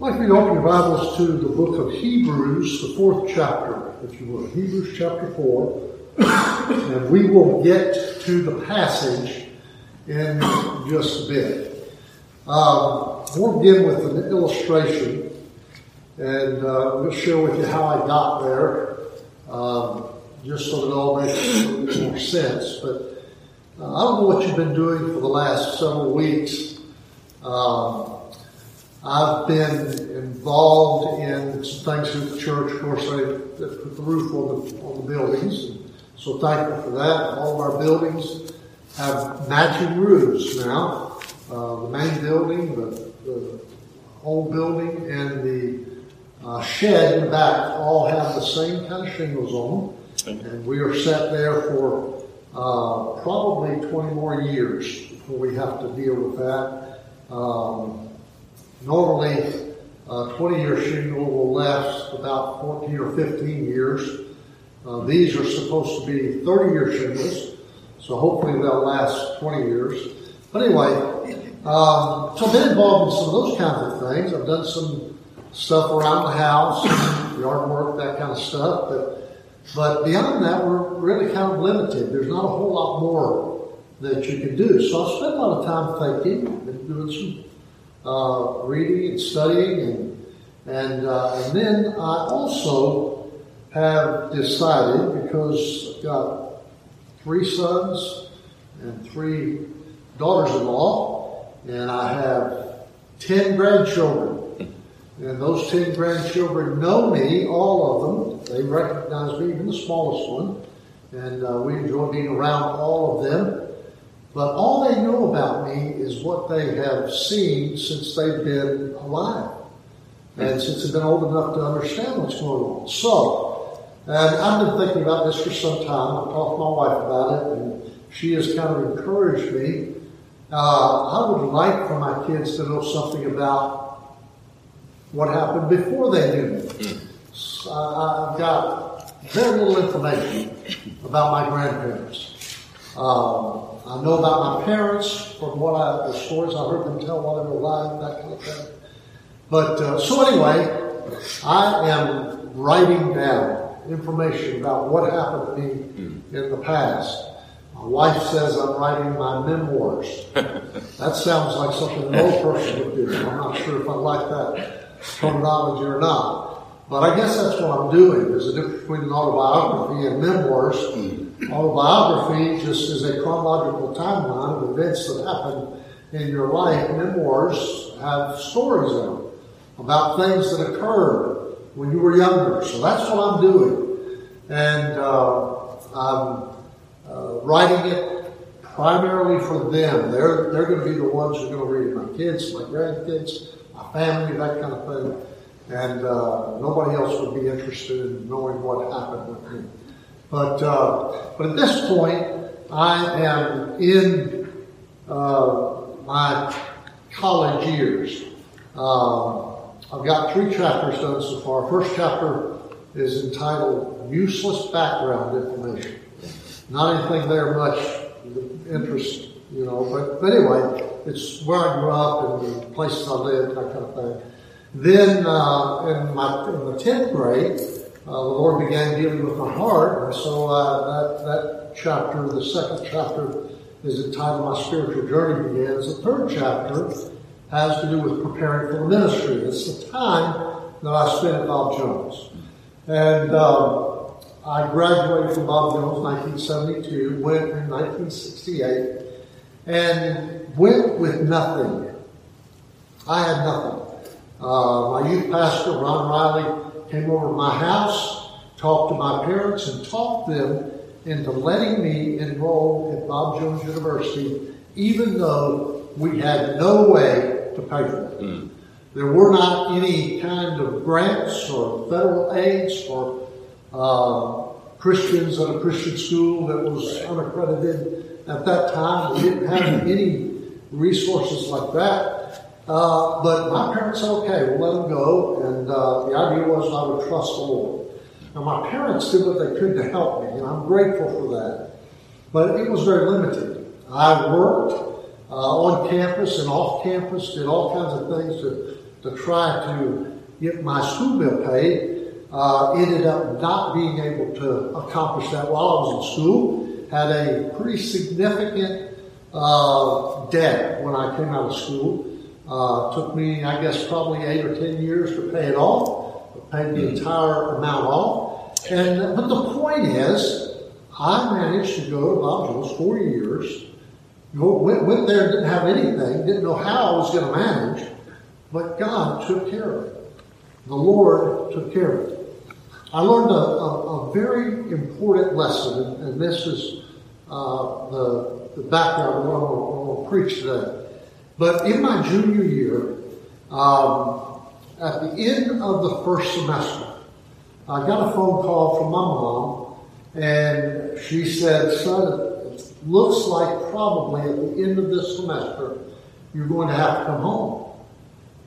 I'd like you to open your Bibles to the book of Hebrews, the fourth chapter, if you will. Hebrews chapter 4. and we will get to the passage in just a bit. Um, to begin with an illustration, and uh, to share with you how I got there, um, just so that it all makes more sense. But uh, I don't know what you've been doing for the last several weeks. Um, I've been involved in some things through the church. Of course, they put the roof on the, on the buildings. So thankful for that. All of our buildings have matching roofs now. Uh, the main building, the, the old building, and the uh, shed in the back all have the same kind of shingles on them. And we are set there for uh, probably 20 more years before we have to deal with that. Um, Normally, a 20-year shingle will last about 14 or 15 years. Uh, these are supposed to be 30-year shingles, so hopefully they'll last 20 years. But anyway, um, so I've been involved in some of those kinds of things. I've done some stuff around the house, yard work, that kind of stuff. But, but beyond that, we're really kind of limited. There's not a whole lot more that you can do. So I spent a lot of time thinking and doing some uh, reading and studying, and and uh, and then I also have decided because I've got three sons and three daughters-in-law, and I have ten grandchildren. And those ten grandchildren know me, all of them. They recognize me, even the smallest one. And uh, we enjoy being around all of them. But all they know about me is what they have seen since they've been alive. And since they've been old enough to understand what's going on. So, and I've been thinking about this for some time. I've talked to my wife about it, and she has kind of encouraged me. Uh, I would like for my kids to know something about what happened before they knew me. So I've got very little information about my grandparents. Um, I know about my parents from what I, the stories I heard them tell while they were alive, that kind of thing. But uh, so anyway, I am writing down information about what happened to me mm. in the past. My wife says I'm writing my memoirs. that sounds like something an old person would do. I'm not sure if I like that terminology or not. But I guess that's what I'm doing. There's a difference between an autobiography and memoirs. Autobiography just is a chronological timeline of events that happened in your life. Memoirs have stories in them about things that occurred when you were younger. So that's what I'm doing. And uh, I'm uh, writing it primarily for them. They're, they're going to be the ones who are going to read it. My kids, my grandkids, my family, that kind of thing. And uh, nobody else would be interested in knowing what happened with me. But, uh, but at this point, I am in uh, my college years. Um, I've got three chapters done so far. First chapter is entitled Useless Background Information. Not anything there much interest, you know, but, but anyway, it's where I grew up and the places I lived, that kind of thing. Then uh, in, my, in the 10th grade, uh, the Lord began dealing with my heart, and so uh, that, that chapter, the second chapter, is entitled My Spiritual Journey Begins. The third chapter has to do with preparing for the ministry. It's the time that I spent at Bob Jones. And um, I graduated from Bob Jones in 1972, went in 1968, and went with nothing. I had nothing. Uh, my youth pastor, Ron Riley, came over to my house, talked to my parents, and talked them into letting me enroll at Bob Jones University, even though we had no way to pay for it. Mm. There were not any kind of grants or federal aids for uh, Christians at a Christian school that was unaccredited at that time. We didn't have any resources like that. Uh, but my parents said, okay, we'll let them go. And uh, the idea was I would trust the Lord. Now, my parents did what they could to help me, and I'm grateful for that. But it was very limited. I worked uh, on campus and off campus, did all kinds of things to to try to get my school bill paid. Uh, ended up not being able to accomplish that while I was in school. Had a pretty significant uh, debt when I came out of school. Uh, took me, I guess, probably eight or ten years to pay it off. I Paid the entire amount off. And but the point is, I managed to go to Bob Jones four years. Went, went there, didn't have anything, didn't know how I was going to manage, but God took care of it. The Lord took care of it. I learned a, a, a very important lesson, and, and this is uh, the, the background of what I'm going to preach today. But in my junior year, um, at the end of the first semester, I got a phone call from my mom, and she said, Son, it looks like probably at the end of this semester, you're going to have to come home.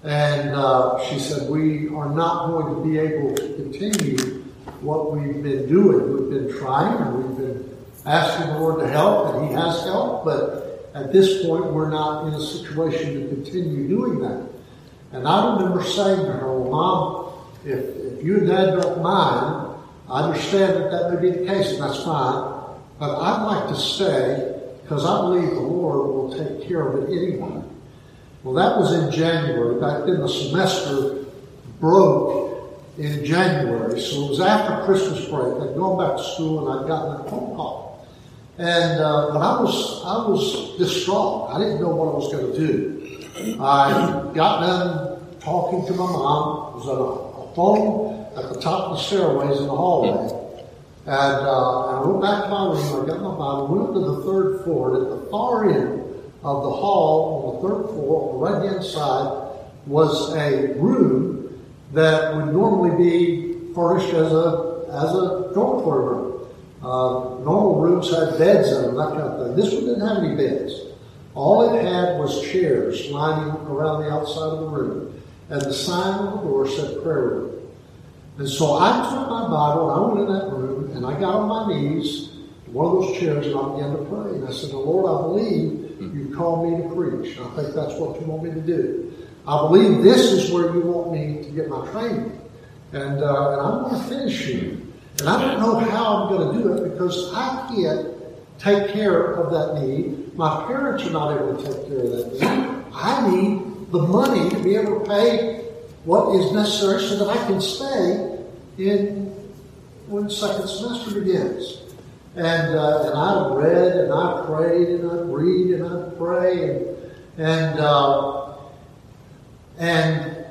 And uh, she said, We are not going to be able to continue what we've been doing. We've been trying and we've been asking the Lord to help, and He has helped, but at this point, we're not in a situation to continue doing that. And I remember saying to her, Well, Mom, if, if you and Dad don't mind, I understand that that may be the case, and that's fine, but I'd like to stay because I believe the Lord will take care of it anyway. Well, that was in January. Back then, the semester broke in January, so it was after Christmas break. I'd gone back to school and I'd gotten a phone call. And uh, but I was I was distraught. I didn't know what I was going to do. I got done talking to my mom. It was on a, phone at the top of the stairways in the hallway. And uh, I went back to my room. I got my Bible, went up to the third floor. And at the far end of the hall, on the third floor, on the right hand side, was a room that would normally be furnished as a as a dormitory room. Uh, normal rooms had beds in them, that kind of thing. This one didn't have any beds. All it had was chairs lining around the outside of the room. And the sign on the door said prayer room. And so I took my Bible and I went in that room and I got on my knees in one of those chairs and I began to pray. And I said, Lord, I believe you called me to preach. I think that's what you want me to do. I believe this is where you want me to get my training. And, uh, and I'm going to finish here. And I don't know how I'm going to do it because I can't take care of that need. My parents are not able to take care of that need. I need the money to be able to pay what is necessary so that I can stay in when second semester begins. And, uh, and I read and I prayed and I read and I pray and, and, uh, and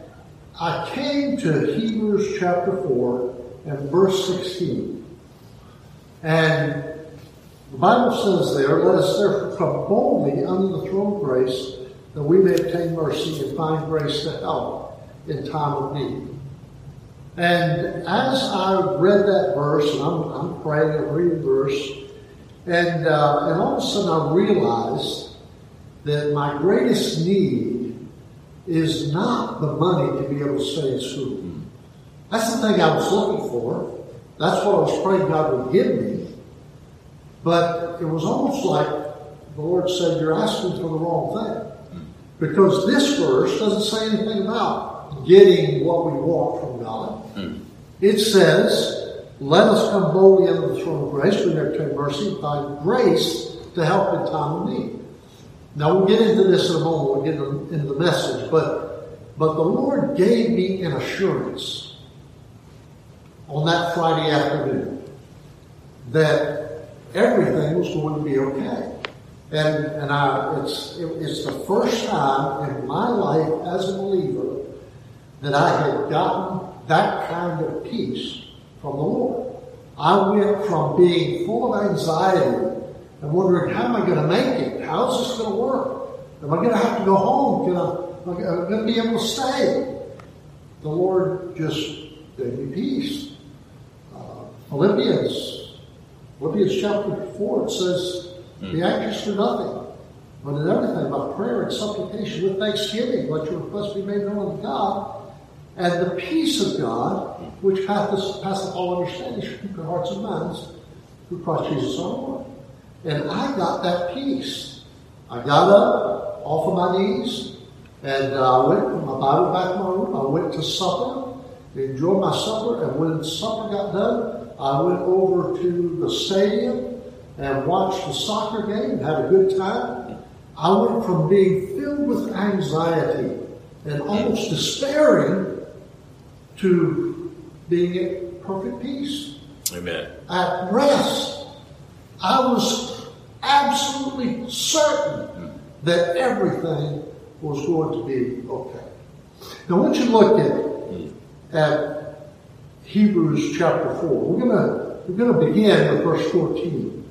I came to Hebrews chapter 4 and verse 16. And the Bible says there, let us therefore come boldly under the throne of grace that we may obtain mercy and find grace to help in time of need. And as I read that verse, and I'm, I'm praying and reading the verse, and, uh, and all of a sudden I realized that my greatest need is not the money to be able to stay in school. That's the thing I was looking for. That's what I was praying God would give me. But it was almost like the Lord said, You're asking for the wrong thing. Because this verse doesn't say anything about getting what we want from God. Hmm. It says, Let us come boldly under the throne of grace, we may obtain mercy by grace to help in time of need. Now we'll get into this in a moment, we'll get into the message, but but the Lord gave me an assurance on that Friday afternoon that everything was going to be okay. And, and I, it's, it, it's the first time in my life as a believer that I had gotten that kind of peace from the Lord. I went from being full of anxiety and wondering, how am I going to make it? How is this going to work? Am I going to have to go home? Can I, am I going to be able to stay? The Lord just gave me peace. Uh, Philippians, Philippians chapter 4, it says, Be anxious for nothing, but in everything by prayer and supplication with thanksgiving, let your requests be made known unto God. And the peace of God, which passeth, passeth all understanding, shall keep your hearts and minds through Christ Jesus our Lord. And I got that peace. I got up off of my knees And uh, I went with my Bible back in my room. I went to supper, enjoyed my supper, and when supper got done, I went over to the stadium and watched the soccer game and had a good time. I went from being filled with anxiety and almost despairing to being at perfect peace. Amen. At rest. I was absolutely certain that everything was going to be okay. Now, want you look at, at Hebrews chapter 4. We're going we're gonna begin with verse 14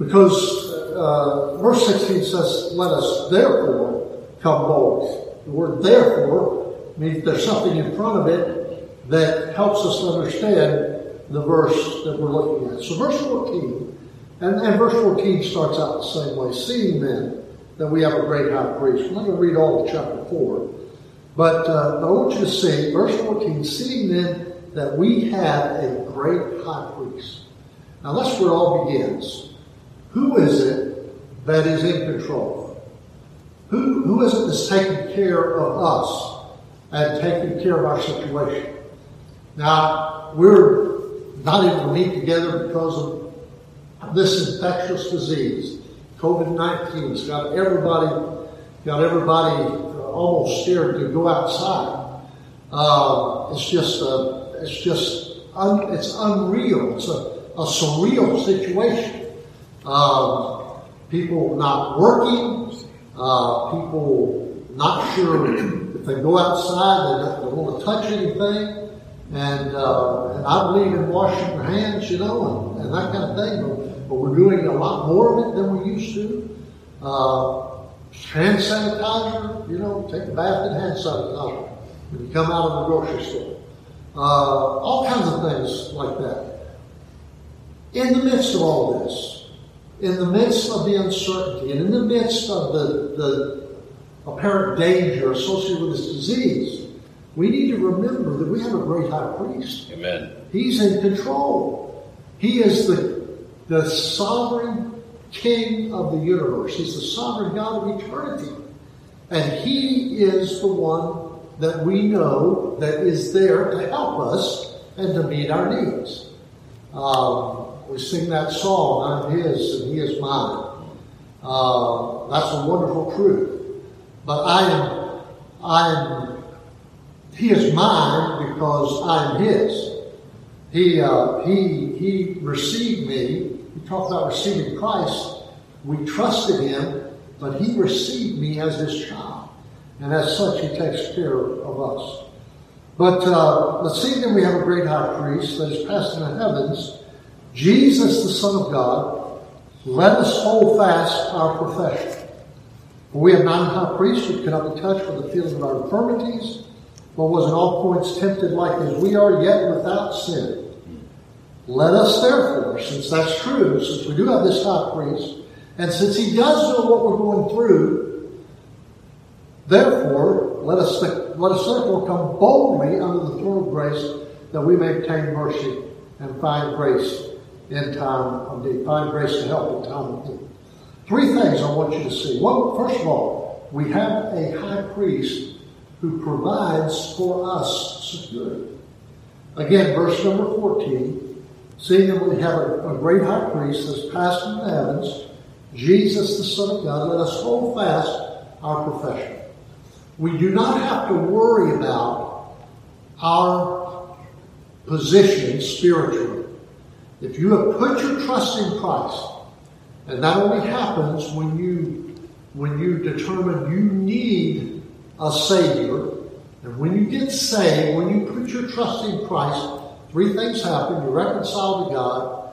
because uh, verse 16 says, Let us therefore come boldly. The word therefore means there's something in front of it that helps us understand the verse that we're looking at. So, verse 14, and, and verse 14 starts out the same way. Seeing then that we have a great high priest. I'm not going to read all of chapter 4, but uh, I want you to see, verse 14, seeing then that we have a great high priest. Now, that's where it all begins. Who is it that is in control? Who, who is it that's taking care of us and taking care of our situation? Now, we're not able to meet together because of this infectious disease. COVID-19's got everybody, got everybody almost scared to go outside. Uh, it's just, a, it's just, un, it's unreal. It's a, a surreal situation. Um, people not working, uh, people not sure if they go outside, they don't, they want to touch anything. And, uh, and I believe in washing your hands, you know, and, and that kind of thing. But, but, we're doing a lot more of it than we used to. Uh, hand sanitizer, you know, take a bath in hand sanitizer when you come out of the grocery store. Uh, all kinds of things like that. In the midst of all this, in the midst of the uncertainty, and in the midst of the, the apparent danger associated with this disease, we need to remember that we have a great high priest. Amen. He's in control. He is the, the sovereign king of the universe. He's the sovereign God of eternity. And he is the one that we know that is there to help us and to meet our needs. Um, we sing that song, I'm his and he is mine. Uh, that's a wonderful truth. But I am, I am he is mine because I am His. He, uh, he, he received me. We talked about receiving Christ. We trusted Him, but He received me as His child. And as such, He takes care of us. But uh, let's see then we have a great high priest that is passed in the heavens, Jesus, the Son of God. Let us hold fast our profession. For we have not a high priest who cannot be touched with the feeling of our infirmities but was in all points tempted like as we are, yet without sin. Let us therefore, since that's true, since we do have this high priest, and since he does know what we're going through, therefore, let us, let us therefore come boldly under the throne of grace that we may obtain mercy and find grace in time of need, find grace to help in time of need. Three things I want you to see. Well, first of all, we have a high priest who provides for us security. Again, verse number 14, seeing that we have a, a great high priest that's passed from the heavens, Jesus the Son of God, let us hold fast our profession. We do not have to worry about our position spiritually. If you have put your trust in Christ, and that only happens when you when you determine you need a Savior. And when you get saved, when you put your trust in Christ, three things happen. You're reconciled to God,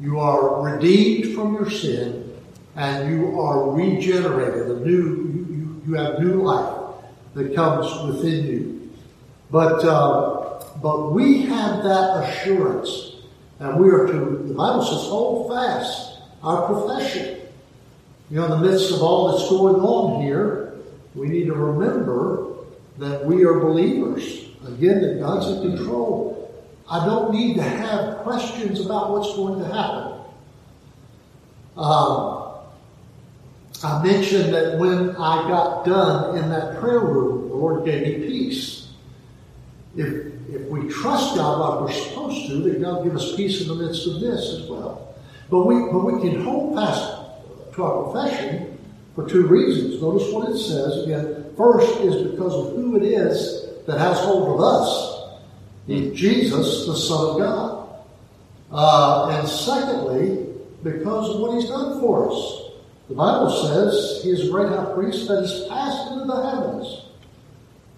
you are redeemed from your sin, and you are regenerated. A new, you, you have new life that comes within you. But, uh, but we have that assurance, and we are to, the Bible says, hold fast our profession. You know, in the midst of all that's going on here, we need to remember that we are believers. Again, that God's in control. I don't need to have questions about what's going to happen. Um, I mentioned that when I got done in that prayer room, the Lord gave me peace. If, if we trust God like we're supposed to, then God will give us peace in the midst of this as well. But we, but we can hold fast to our profession for two reasons. Notice what it says again. First is because of who it is that has hold of us. Jesus, the Son of God. Uh, and secondly, because of what he's done for us. The Bible says he is a great high priest that has passed into the heavens.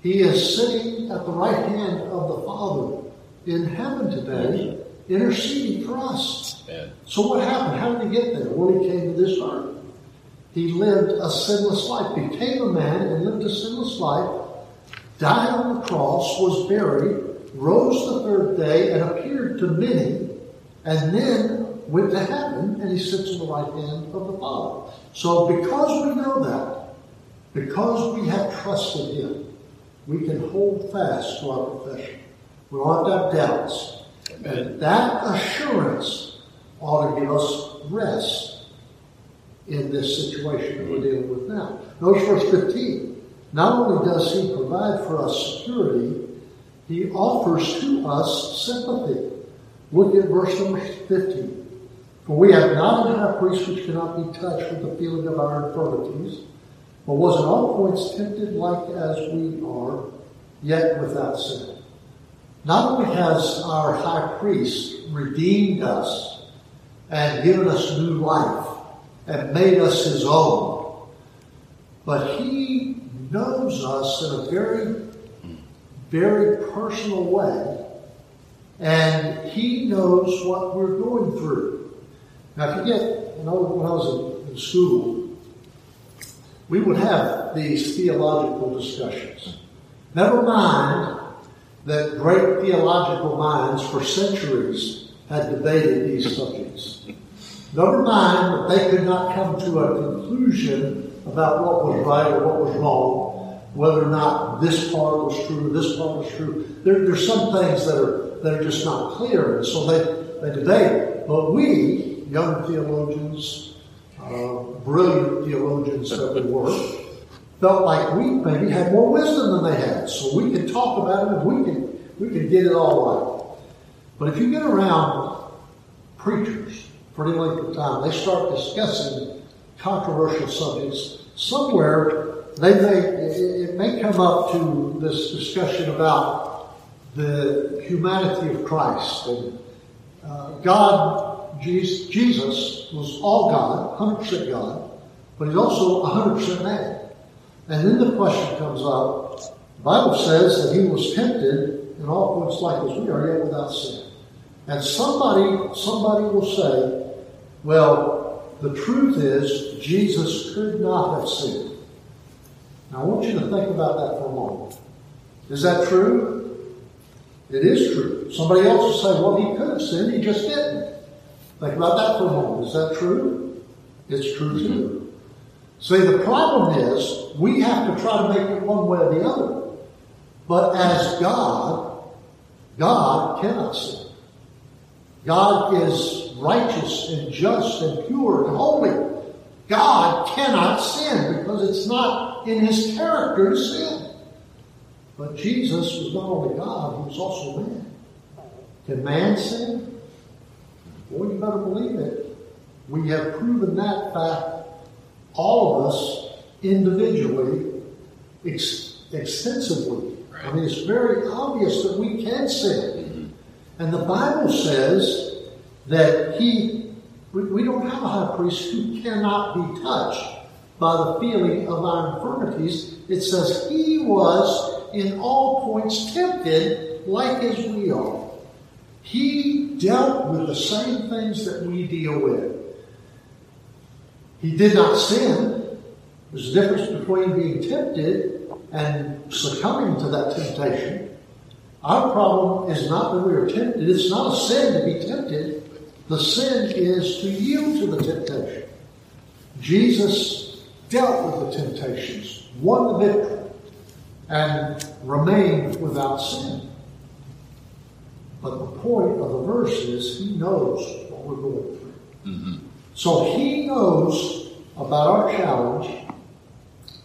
He is sitting at the right hand of the Father in heaven today, interceding for us. So what happened? How did he get there? Well, he came to this earth. He lived a sinless life, became a man and lived a sinless life, died on the cross, was buried, rose the third day and appeared to many, and then went to heaven and he sits on the right hand of the Father. So because we know that, because we have trusted him, we can hold fast to our profession. We don't have to have doubts. Amen. And that assurance ought to give us rest in this situation that we're mm-hmm. dealing with now. Notice verse 15. Not only does he provide for us security, he offers to us sympathy. Look at verse number 15. For we have not a high priest which cannot be touched with the feeling of our infirmities, but was in all points tempted like as we are, yet without sin. Not only has our high priest redeemed us and given us new life and made us his own, but he knows us in a very, very personal way, and he knows what we're going through. Now, if you get, when I was in, in school, we would have these theological discussions. Never mind that great theological minds for centuries had debated these subjects. Never mind that they could not come to a conclusion about what was right or what was wrong, whether or not this part was true, this part was true. There, there's some things that are that are just not clear, and so they, they debate. But we, young theologians, uh, brilliant theologians that we were, felt like we maybe had more wisdom than they had. So we could talk about it and we could, we could get it all right. But if you get around preachers for any length of time, they start discussing controversial subjects. Somewhere they may, it may come up to this discussion about the humanity of Christ and uh, God Jesus was all God, 100% God, but he's also 100% man. And then the question comes up, the Bible says that he was tempted in all points like as we are, yet without sin. And somebody, somebody will say, well, the truth is Jesus could not have sinned. Now I want you to think about that for a moment. Is that true? It is true. Somebody else will say, well, he could have sinned, he just didn't. Think about that for a moment. Is that true? It's true too. See, the problem is we have to try to make it one way or the other. But as God, God cannot sin. God is righteous and just and pure and holy. God cannot sin because it's not in his character to sin. But Jesus was not only God, he was also man. Can man sin? Well, you better believe it. We have proven that fact, all of us individually, ex- extensively. I mean, it's very obvious that we can sin. And the Bible says that he, we don't have a high priest who cannot be touched by the feeling of our infirmities. It says he was in all points tempted like as we are. He dealt with the same things that we deal with. He did not sin. There's a difference between being tempted and succumbing to that temptation. Our problem is not that we are tempted. It's not a sin to be tempted. The sin is to yield to the temptation. Jesus dealt with the temptations, won the victory, and remained without sin. But the point of the verse is he knows what we're going through. Mm-hmm. So he knows about our challenge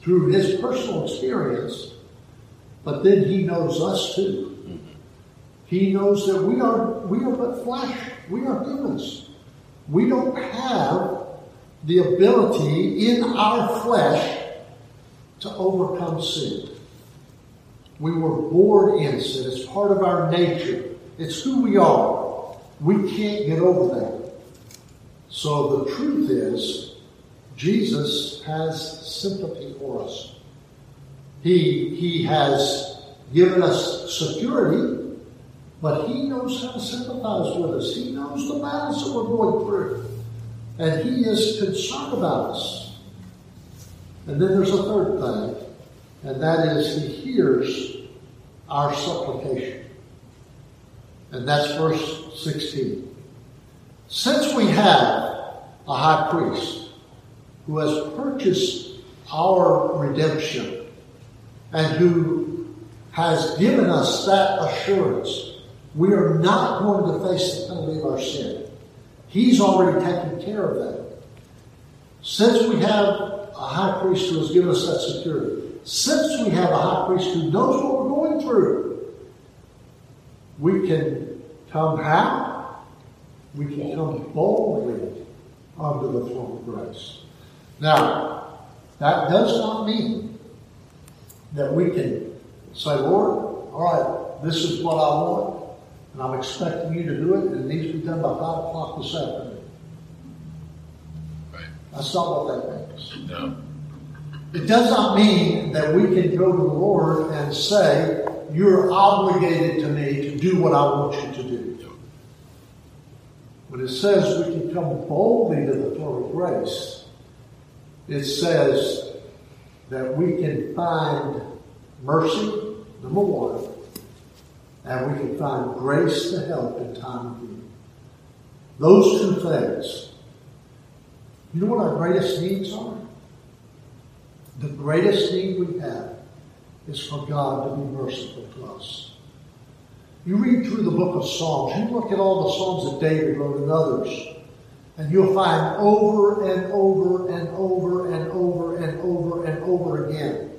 through his personal experience, but then he knows us too. He knows that we are we are but flesh. We are humans. We don't have the ability in our flesh to overcome sin. We were born in sin. It's part of our nature. It's who we are. We can't get over that. So the truth is, Jesus has sympathy for us. He, he has given us security, but He knows how to sympathize with us. He knows the battles that we're going through. And He is concerned about us. And then there's a third thing, and that is He hears our supplication. And that's verse 16. Since we have a high priest who has purchased our redemption and who has given us that assurance, we are not going to face the penalty of our sin. He's already taken care of that. Since we have a high priest who has given us that security, since we have a high priest who knows what we're going through, we can come how? We can come boldly under the throne of grace. Now, that does not mean that we can say, Lord, all right, this is what I want, and I'm expecting you to do it, and it needs to be done by 5 o'clock this afternoon. Right. That's not what that means. No. It does not mean that we can go to the Lord and say, You're obligated to me do what I want you to do. When it says we can come boldly to the throne of grace, it says that we can find mercy, number one, and we can find grace to help in time of need. Those two things. You know what our greatest needs are? The greatest need we have is for God to be merciful to us. You read through the book of Psalms, you look at all the Psalms that David wrote and others, and you'll find over and over and over and over and over and over again,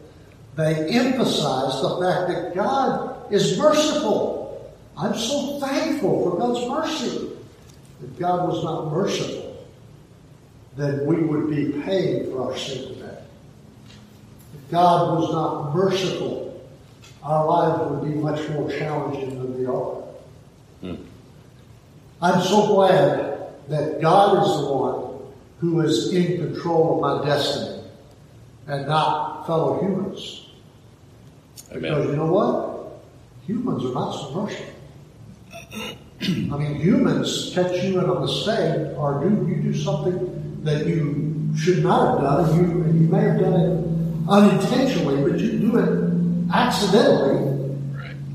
they emphasize the fact that God is merciful. I'm so thankful for God's mercy. If God was not merciful, then we would be paying for our sin today. If God was not merciful, our lives would be much more challenging than they are. Hmm. I'm so glad that God is the one who is in control of my destiny and not fellow humans. Amen. Because you know what? Humans are not so merciful. I mean, humans catch you in a mistake or do you do something that you should not have done, you, and you may have done it unintentionally, but you do it accidentally,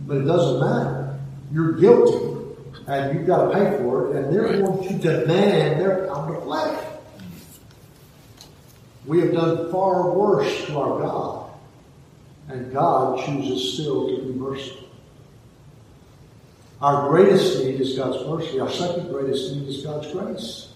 but it doesn't matter. You're guilty, and you've got to pay for it, and they're going to demand their pound of flesh. We have done far worse to our God, and God chooses still to be merciful. Our greatest need is God's mercy. Our second greatest need is God's grace.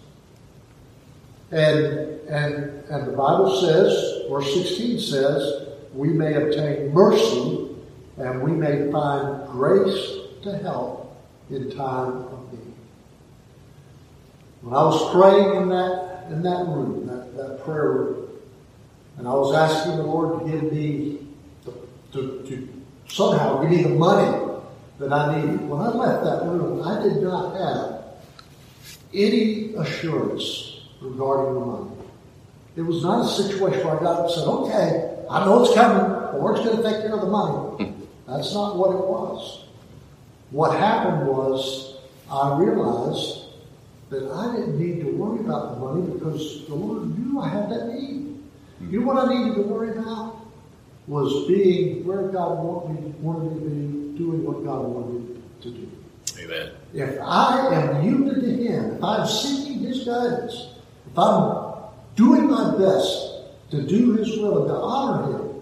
And, and, and the Bible says, verse 16 says, we may obtain mercy and we may find grace to help in time of need. When I was praying in that in that room, that, that prayer room, and I was asking the Lord to give me to, to, to somehow give me the money that I needed. When I left that room, I did not have any assurance regarding the money. It was not a situation where I got and said, okay, I know it's coming. The Lord's going to take care of the money. Hmm. That's not what it was. What happened was I realized that I didn't need to worry about the money because the Lord knew I had that need. Hmm. You know what I needed to worry about? Was being where God wanted me, wanted me to be, doing what God wanted me to do. Amen. If I am yielded to Him, if I'm seeking His guidance, if I'm doing my best to do His will and to honor Him,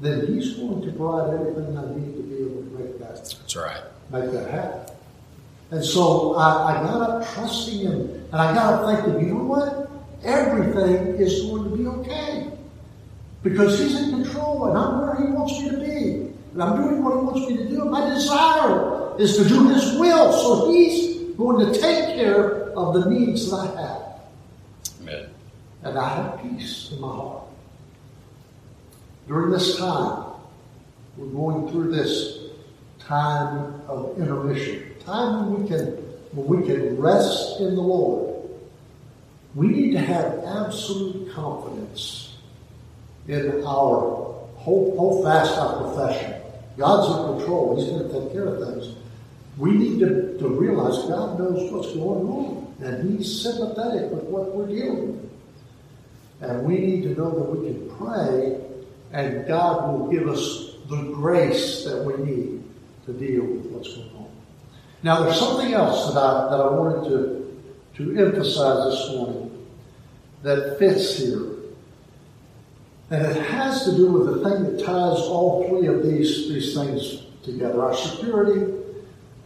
then He's going to provide everything I need to be able to make that. That's right. Make that happen. And so I, I got up trusting Him, and I got up thinking, you know what? everything is going to be okay. Because He's in control and I'm where He wants me to be. And I'm doing what He wants me to do. My desire is to do His will. So He's going to take care of the needs that I have. Amen. And I have peace in my heart. During this time, we're going through this time of intermission, time when we can when we can rest in the Lord. We need to have absolute confidence in our hold, hold fast our profession. God's in control. He's going to take care of things. We need to, to realize God knows what's going on, and He's sympathetic with what we're dealing with. And we need to know that we can pray, and God will give us the grace that we need to deal with what's going on. Now, there's something else that I, that I wanted to, to emphasize this morning that fits here. And it has to do with the thing that ties all three of these, these things together. Our security,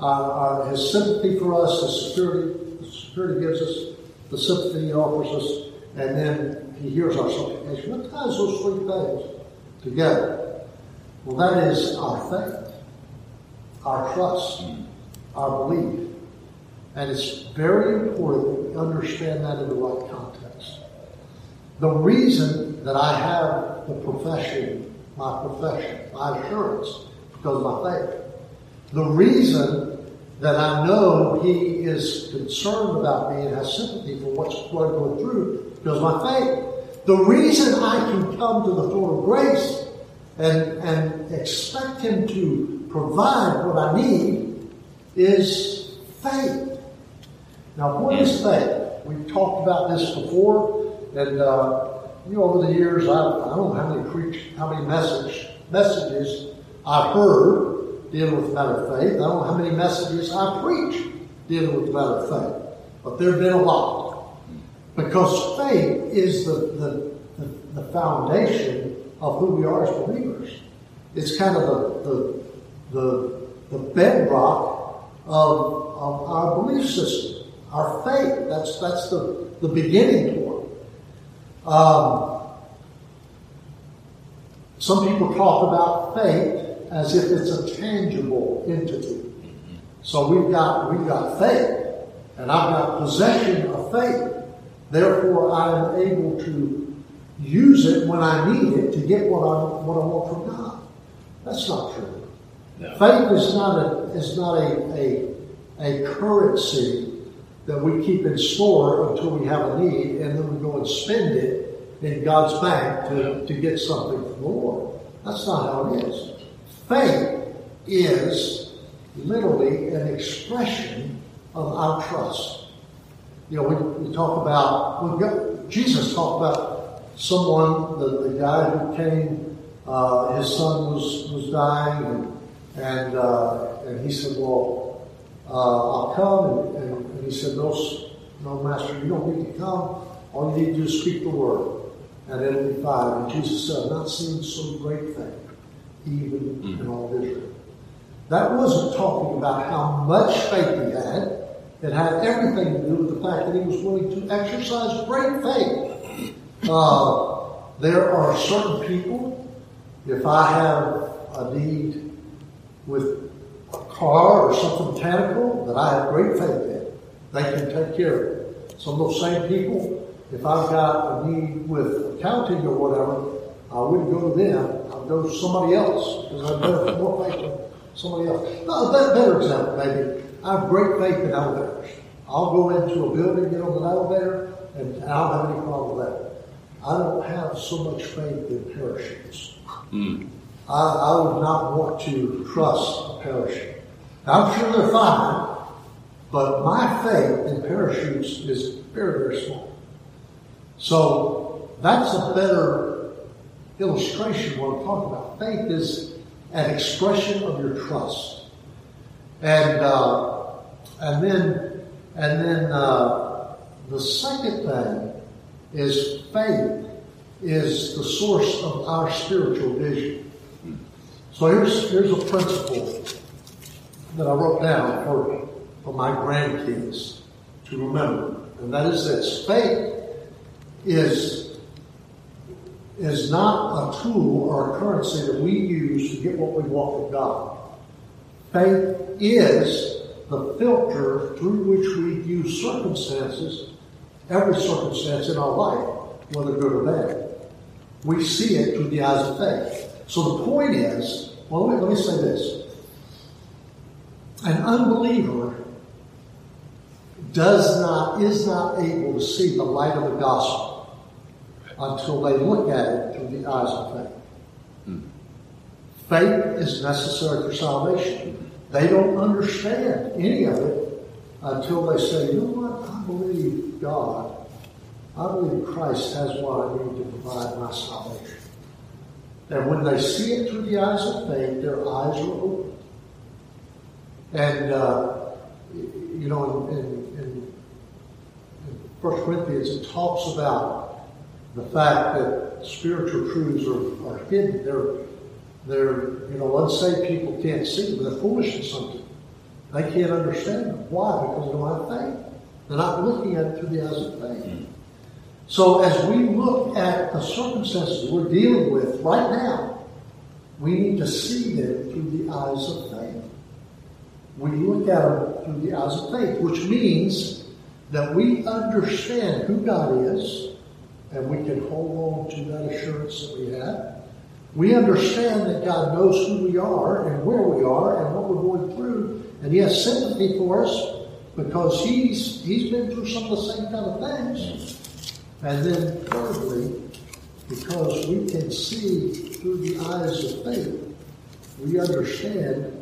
uh, uh, our, our, his sympathy for us, his security, the security gives us, the sympathy he offers us, and then he hears our supplication. What ties those three things together? Well, that is our faith, our trust, our belief. And it's very important that we understand that in the right context. The reason that I have the profession, my profession, my assurance, because of my faith. The reason that I know He is concerned about me and has sympathy for what's what I'm going through, because my faith. The reason I can come to the throne of grace and, and expect Him to provide what I need is faith. Now, what is faith? We've talked about this before, and uh, you know, over the years, I, I don't know how many preach, how many message messages I've heard dealing with the matter of faith. I don't know how many messages I preach dealing with the matter of faith, but there have been a lot because faith is the, the, the, the foundation of who we are as believers. It's kind of the, the, the, the bedrock of, of our belief system, our faith. That's, that's the, the beginning point. Um, some people talk about faith as if it's a tangible entity. So we've got we've got faith, and I've got possession of faith. Therefore, I am able to use it when I need it to get what I what I want from God. That's not true. No. Faith is not a is not a, a a currency that we keep in store until we have a need, and then we go and spend it in God's bank to, to get something from the Lord. That's not how it is. Faith is literally an expression of our trust. You know, we, we talk about, we got, Jesus talked about someone, the, the guy who came, uh, his son was, was dying, and, and, uh, and he said, Well, uh, I'll come. And, and, and he said, no, no, Master, you don't need to come. All you need to do is speak the word, and it'll be fine. And Jesus said, I've not seen some great thing, even mm-hmm. in all of Israel. That wasn't talking about how much faith he had. It had everything to do with the fact that he was willing to exercise great faith. Uh, there are certain people, if I have a need with a car or something mechanical that I have great faith in, they can take care of it. Some of those same people, if I've got a need with accounting or whatever, I wouldn't go to them. I'd go to somebody else because I've got more faith in somebody else. No, a better, better example, maybe. I have great faith in elevators. I'll go into a building, get on an elevator, and I don't have any problem with that. I don't have so much faith in parachutes. Mm. I, I would not want to trust a parachute. Now, I'm sure they're fine, but my faith in parachutes is very, very small. So that's a better illustration of what I'm talking about. Faith is an expression of your trust. And uh, and then and then uh, the second thing is faith is the source of our spiritual vision. So here's here's a principle that I wrote down for for my grandkids to remember, and that is this: faith is, is not a tool or a currency that we use to get what we want from God. Faith is the filter through which we view circumstances, every circumstance in our life, whether good or bad. We see it through the eyes of faith. So the point is, well, let me, let me say this. An unbeliever does not, is not able to see the light of the gospel until they look at it through the eyes of faith. Hmm. Faith is necessary for salvation. They don't understand any of it until they say, you know what, I believe God. I believe Christ has what I need to provide my salvation. And when they see it through the eyes of faith, their eyes are open. And, uh, you know, in, in, in, 1 Corinthians, it talks about the fact that spiritual truths are, are hidden. They're, they're, you know, unsaved people can't see them. They're foolish unto something. They can't understand them. Why? Because they don't have faith. They're not looking at it through the eyes of faith. Mm-hmm. So as we look at the circumstances we're dealing with right now, we need to see them through the eyes of faith. We look at them through the eyes of faith, which means that we understand who God is, and we can hold on to that assurance that we have. We understand that God knows who we are and where we are and what we're going through, and He has sympathy for us because He's He's been through some of the same kind of things. And then thirdly, because we can see through the eyes of faith, we understand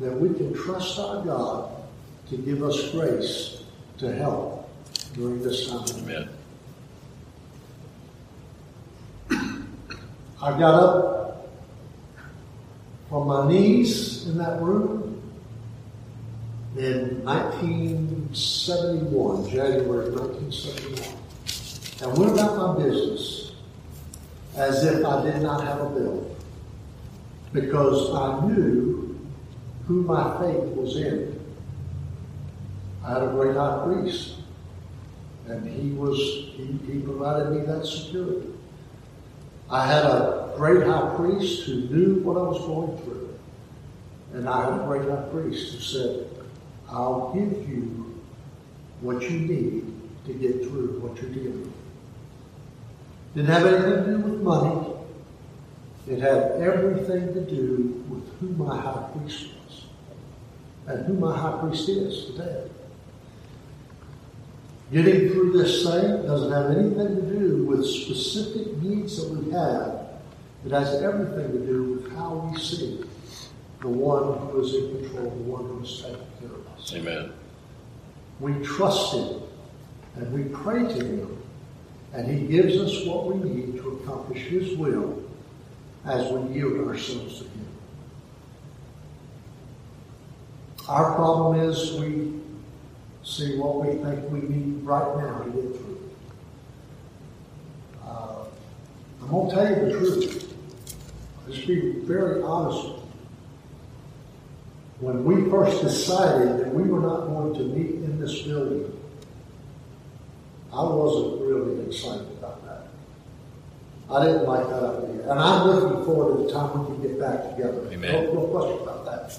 that we can trust our God to give us grace to help during this time. Amen. I got up from my knees in that room in 1971, January 1971 and went about my business as if I did not have a bill because I knew who my faith was in. I had a great high priest, and he was he, he provided me that security. I had a great high priest who knew what I was going through, and I had a great high priest who said, "I'll give you what you need to get through what you're dealing with." Didn't have anything to do with money. It had everything to do with who my high priest was and who my high priest is today. Getting through this thing doesn't have anything to do with specific needs that we have. It has everything to do with how we see the one who is in control, the one who is taking care of us. Amen. We trust him and we pray to him and He gives us what we need to accomplish His will as we yield ourselves to Him. Our problem is we see what we think we need right now to get through. Uh, I'm going to tell you the truth. Let's be very honest When we first decided that we were not going to meet in this building I wasn't really excited about that. I didn't like that idea. And I'm looking forward to the time we can get back together. Amen. No, no question about that.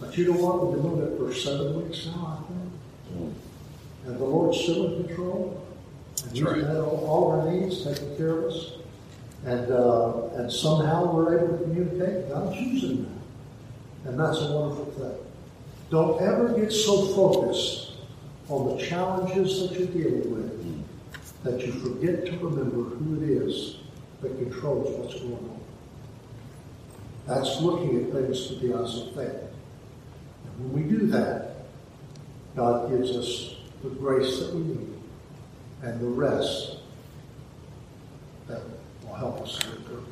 But you know what? We've been doing it for seven weeks now, I think. And the Lord's still in control. And He's right. had all, our needs taken care of us. And, uh, and somehow we're able to communicate. God's using that. And that's a wonderful thing. Don't ever get so focused on the challenges that you're dealing with that you forget to remember who it is that controls what's going on. That's looking at things through the eyes of faith. And when we do that, God gives us the grace that we need and the rest that will help us get through.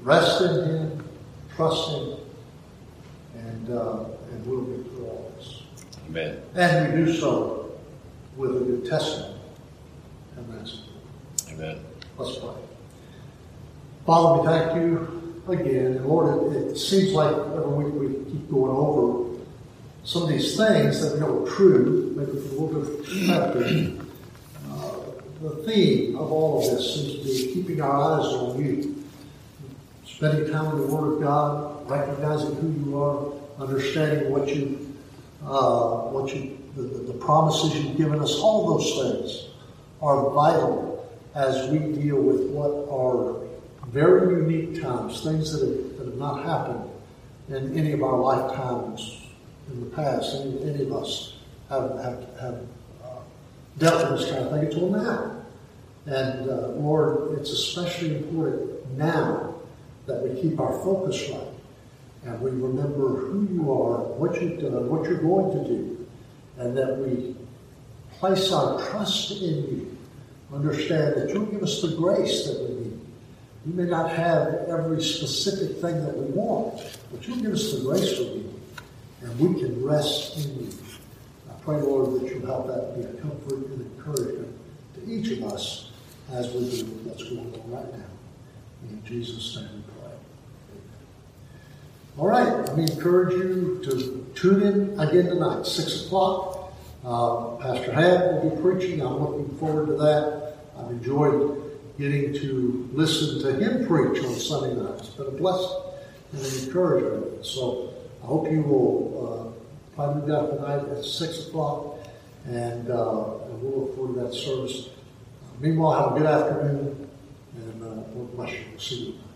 Rest in Him, trust Him, and, uh, and we'll get through all this. Amen. And we do so with a good testimony. And that's Amen. Let's pray. Father, we thank you again. And Lord, it, it seems like every week we keep going over some of these things that we know are true, maybe with a little bit of. Uh, the theme of all of this seems to be keeping our eyes on you. Spending time in the Word of God, recognizing who you are, understanding what you, uh, what you, the, the, the promises you've given us, all those things are vital as we deal with what are very unique times, things that have, that have not happened in any of our lifetimes in the past. Any, any of us have, have, have uh, dealt with this kind of thing until now. And uh, Lord, it's especially important now that we keep our focus right and we remember who you are, what you've done, what you're going to do, and that we place our trust in you. Understand that you'll give us the grace that we need. We may not have every specific thing that we want, but you'll give us the grace we need, and we can rest in you. I pray, Lord, that you'll help that be a comfort and encouragement to each of us as we do what's going on right now. In Jesus' name we pray. All right, let me encourage you to tune in again tonight, 6 o'clock. Uh, Pastor Had will be preaching. I'm looking forward to that. I've enjoyed getting to listen to him preach on Sunday nights. It's been a blessing and an encouragement. So I hope you will uh, probably be out tonight at 6 o'clock, and, uh, we'll look forward to that service. meanwhile, have a good afternoon, and uh, Lord bless you. See you.